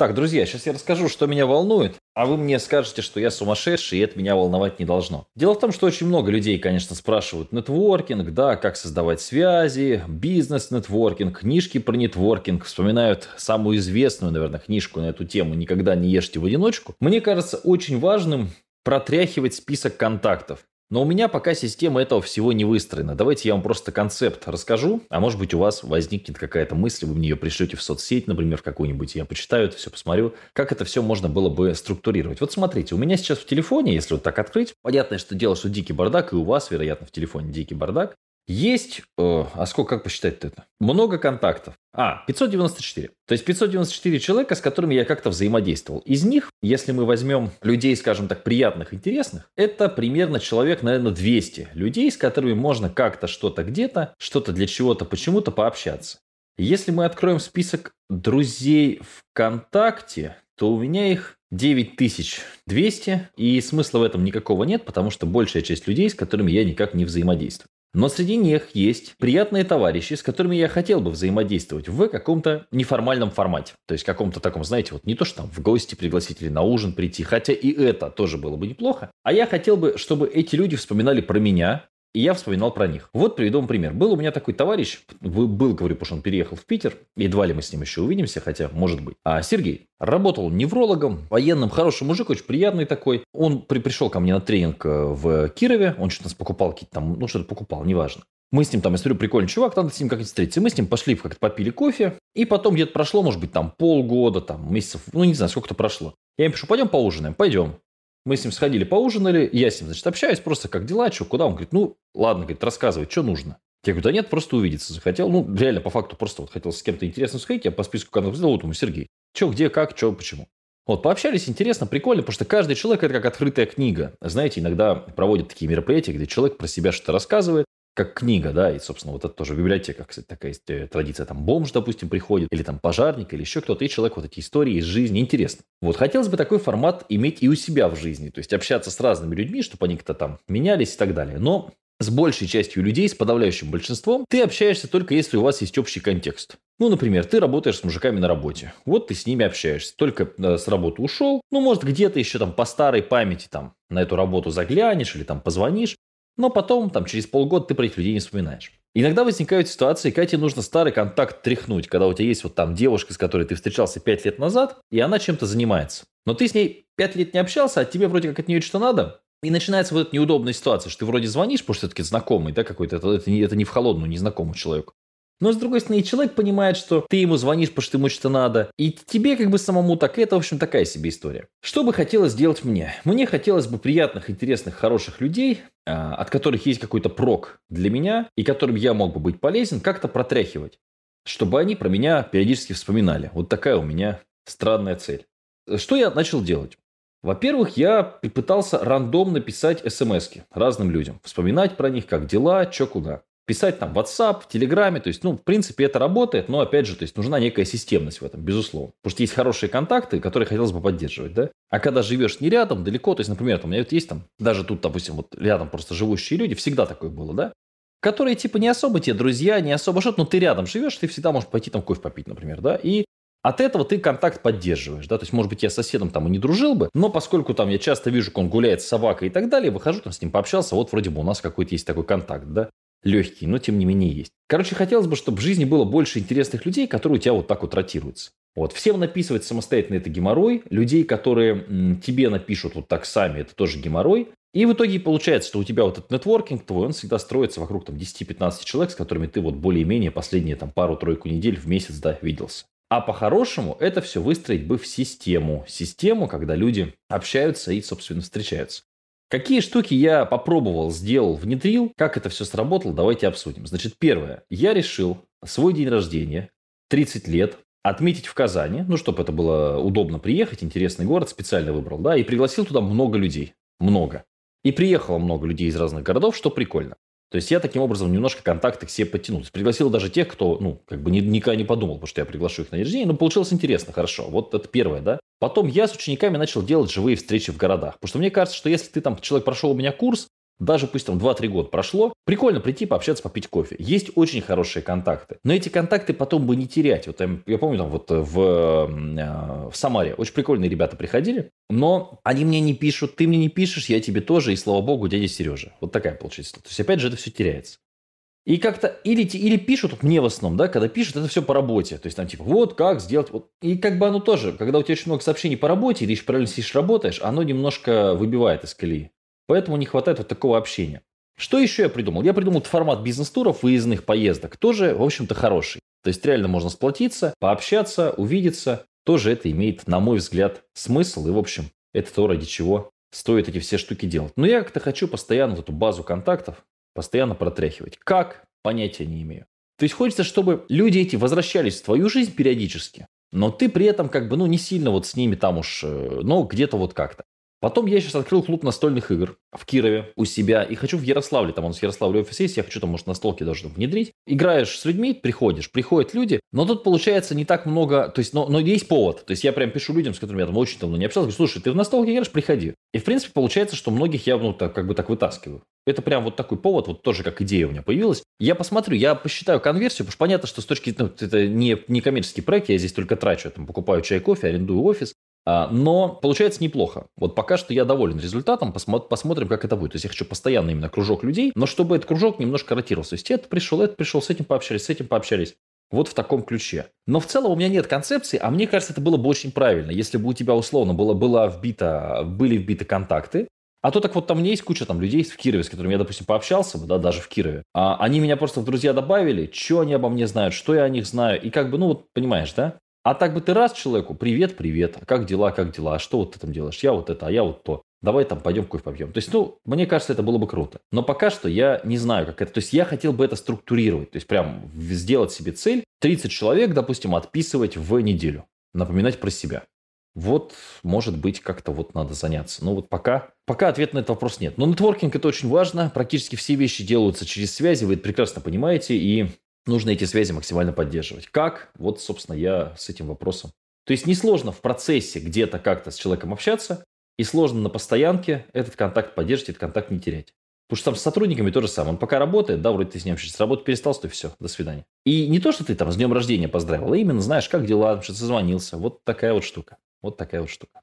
Так, друзья, сейчас я расскажу, что меня волнует, а вы мне скажете, что я сумасшедший, и это меня волновать не должно. Дело в том, что очень много людей, конечно, спрашивают нетворкинг, да, как создавать связи, бизнес-нетворкинг, книжки про нетворкинг, вспоминают самую известную, наверное, книжку на эту тему «Никогда не ешьте в одиночку». Мне кажется очень важным протряхивать список контактов. Но у меня пока система этого всего не выстроена. Давайте я вам просто концепт расскажу, а может быть у вас возникнет какая-то мысль, вы мне ее пришлете в соцсеть, например, какую-нибудь, я почитаю это все, посмотрю, как это все можно было бы структурировать. Вот смотрите, у меня сейчас в телефоне, если вот так открыть, понятное что дело, что дикий бардак, и у вас, вероятно, в телефоне дикий бардак, есть, э, а сколько, как посчитать это? Много контактов. А, 594. То есть 594 человека, с которыми я как-то взаимодействовал. Из них, если мы возьмем людей, скажем так, приятных, интересных, это примерно человек, наверное, 200 людей, с которыми можно как-то что-то где-то, что-то для чего-то, почему-то пообщаться. Если мы откроем список друзей ВКонтакте, то у меня их 9200, и смысла в этом никакого нет, потому что большая часть людей, с которыми я никак не взаимодействую. Но среди них есть приятные товарищи, с которыми я хотел бы взаимодействовать в каком-то неформальном формате. То есть каком-то таком, знаете, вот не то, что там в гости пригласить или на ужин прийти, хотя и это тоже было бы неплохо. А я хотел бы, чтобы эти люди вспоминали про меня, и я вспоминал про них. Вот приведу вам пример. Был у меня такой товарищ, был, говорю, потому что он переехал в Питер, едва ли мы с ним еще увидимся, хотя, может быть. А Сергей работал неврологом, военным, хороший мужик, очень приятный такой. Он при, пришел ко мне на тренинг э, в Кирове, он что-то нас покупал, какие-то там, ну, что-то покупал, неважно. Мы с ним там, я смотрю, прикольный чувак, надо с ним как-нибудь встретиться. Мы с ним пошли, как-то попили кофе, и потом где-то прошло, может быть, там полгода, там месяцев, ну, не знаю, сколько-то прошло. Я ему пишу, пойдем поужинаем, пойдем. Мы с ним сходили, поужинали, я с ним, значит, общаюсь, просто как дела, что, куда? Он говорит, ну, ладно, говорит, рассказывай, что нужно. Я говорю, да нет, просто увидеться захотел. Ну, реально, по факту, просто вот хотел с кем-то интересным сходить, я по списку контактов сделал, вот ему, Сергей, что, где, как, что, почему. Вот, пообщались, интересно, прикольно, потому что каждый человек – это как открытая книга. Знаете, иногда проводят такие мероприятия, где человек про себя что-то рассказывает, как книга, да, и, собственно, вот это тоже в библиотеках, кстати, такая есть э, традиция, там бомж, допустим, приходит, или там пожарник, или еще кто-то, и человек вот эти истории из жизни, интересно. Вот, хотелось бы такой формат иметь и у себя в жизни, то есть общаться с разными людьми, чтобы они как-то там менялись и так далее. Но с большей частью людей, с подавляющим большинством, ты общаешься только если у вас есть общий контекст. Ну, например, ты работаешь с мужиками на работе. Вот ты с ними общаешься. Только э, с работы ушел. Ну, может, где-то еще там по старой памяти там на эту работу заглянешь или там позвонишь. Но потом, там, через полгода ты про этих людей не вспоминаешь. Иногда возникают ситуации, когда тебе нужно старый контакт тряхнуть, когда у тебя есть вот там девушка, с которой ты встречался 5 лет назад, и она чем-то занимается. Но ты с ней 5 лет не общался, а тебе вроде как от нее что-то надо, и начинается вот эта неудобная ситуация, что ты вроде звонишь, потому что все-таки знакомый, да, какой-то, это, это, не, это не в холодную, незнакомому человеку. Но, с другой стороны, человек понимает, что ты ему звонишь, потому что ему что-то надо. И тебе как бы самому так. Это, в общем, такая себе история. Что бы хотелось сделать мне? Мне хотелось бы приятных, интересных, хороших людей, а, от которых есть какой-то прок для меня, и которым я мог бы быть полезен, как-то протряхивать. Чтобы они про меня периодически вспоминали. Вот такая у меня странная цель. Что я начал делать? Во-первых, я пытался рандомно писать смс разным людям. Вспоминать про них, как дела, что куда писать там WhatsApp, в Телеграме, то есть, ну, в принципе, это работает, но, опять же, то есть, нужна некая системность в этом, безусловно. Потому что есть хорошие контакты, которые хотелось бы поддерживать, да. А когда живешь не рядом, далеко, то есть, например, там, у меня вот есть там, даже тут, допустим, вот рядом просто живущие люди, всегда такое было, да, которые, типа, не особо тебе друзья, не особо что-то, но ты рядом живешь, ты всегда можешь пойти там кофе попить, например, да, и от этого ты контакт поддерживаешь, да, то есть, может быть, я с соседом там и не дружил бы, но поскольку там я часто вижу, как он гуляет с собакой и так далее, выхожу там с ним пообщался, вот вроде бы у нас какой-то есть такой контакт, да легкий, но тем не менее есть. Короче, хотелось бы, чтобы в жизни было больше интересных людей, которые у тебя вот так вот ротируются. Вот. Всем написывать самостоятельно это геморрой. Людей, которые м, тебе напишут вот так сами, это тоже геморрой. И в итоге получается, что у тебя вот этот нетворкинг твой, он всегда строится вокруг там 10-15 человек, с которыми ты вот более-менее последние там пару-тройку недель в месяц, да, виделся. А по-хорошему это все выстроить бы в систему. Систему, когда люди общаются и, собственно, встречаются. Какие штуки я попробовал, сделал, внедрил, как это все сработало, давайте обсудим. Значит, первое. Я решил свой день рождения, 30 лет, отметить в Казани, ну, чтобы это было удобно приехать, интересный город, специально выбрал, да, и пригласил туда много людей, много. И приехало много людей из разных городов, что прикольно. То есть я таким образом немножко контакты к себе подтянул. Пригласил даже тех, кто, ну, как бы никогда не подумал, потому что я приглашу их на день рождения, но получилось интересно, хорошо. Вот это первое, да. Потом я с учениками начал делать живые встречи в городах. Потому что мне кажется, что если ты там, человек прошел у меня курс, даже пусть там 2-3 года прошло, прикольно прийти пообщаться, попить кофе. Есть очень хорошие контакты. Но эти контакты потом бы не терять. Вот я помню, там вот в, э, в Самаре очень прикольные ребята приходили, но они мне не пишут, ты мне не пишешь, я тебе тоже, и слава богу, дядя Сережа. Вот такая получается. То есть, опять же, это все теряется. И как-то или, или пишут, мне в основном, да, когда пишут, это все по работе. То есть там типа, вот как сделать. Вот. И как бы оно тоже, когда у тебя очень много сообщений по работе, и ты еще правильно сидишь работаешь, оно немножко выбивает из колеи. Поэтому не хватает вот такого общения. Что еще я придумал? Я придумал формат бизнес-туров, выездных поездок. Тоже, в общем-то, хороший. То есть реально можно сплотиться, пообщаться, увидеться. Тоже это имеет, на мой взгляд, смысл. И, в общем, это то, ради чего стоит эти все штуки делать. Но я как-то хочу постоянно вот эту базу контактов постоянно протряхивать. Как? Понятия не имею. То есть хочется, чтобы люди эти возвращались в твою жизнь периодически, но ты при этом как бы, ну, не сильно вот с ними там уж, э, но где-то вот как-то. Потом я сейчас открыл клуб настольных игр в Кирове у себя и хочу в Ярославле, там он с Ярославля офис есть, я хочу там, может, настолки даже внедрить. Играешь с людьми, приходишь, приходят люди, но тут получается не так много, то есть, но, но есть повод. То есть я прям пишу людям, с которыми я там очень давно не общался, говорю, слушай, ты в настолке играешь, приходи. И в принципе получается, что многих я ну, так, как бы так вытаскиваю. Это прям вот такой повод, вот тоже как идея у меня появилась. Я посмотрю, я посчитаю конверсию, потому что понятно, что с точки ну, это не, не коммерческий проект, я здесь только трачу, я там покупаю чай, кофе, арендую офис, но получается неплохо. Вот пока что я доволен результатом, посмотрим, как это будет. То есть я хочу постоянно именно кружок людей, но чтобы этот кружок немножко ротировался. То есть это пришел, это пришел, с этим пообщались, с этим пообщались. Вот в таком ключе. Но в целом у меня нет концепции, а мне кажется, это было бы очень правильно, если бы у тебя условно было, было вбито, были вбиты контакты, а то так вот там у меня есть куча там людей в Кирове, с которыми я, допустим, пообщался бы, да, даже в Кирове. А они меня просто в друзья добавили, что они обо мне знают, что я о них знаю. И как бы, ну вот, понимаешь, да? А так бы ты раз человеку, привет, привет, а как дела, как дела, а что вот ты там делаешь, я вот это, а я вот то. Давай там пойдем кофе попьем. То есть, ну, мне кажется, это было бы круто. Но пока что я не знаю, как это. То есть, я хотел бы это структурировать. То есть, прям сделать себе цель 30 человек, допустим, отписывать в неделю. Напоминать про себя. Вот, может быть, как-то вот надо заняться. Но вот пока, пока ответа на этот вопрос нет. Но нетворкинг это очень важно. Практически все вещи делаются через связи, вы это прекрасно понимаете. И нужно эти связи максимально поддерживать. Как? Вот, собственно, я с этим вопросом. То есть несложно в процессе где-то как-то с человеком общаться, и сложно на постоянке этот контакт поддерживать, этот контакт не терять. Потому что там с сотрудниками то же самое. Он пока работает, да, вроде ты с ним общаешься, с работы перестал, то все, до свидания. И не то, что ты там с днем рождения поздравил, а именно знаешь, как дела, что созвонился. Вот такая вот штука. Вот такая вот штука.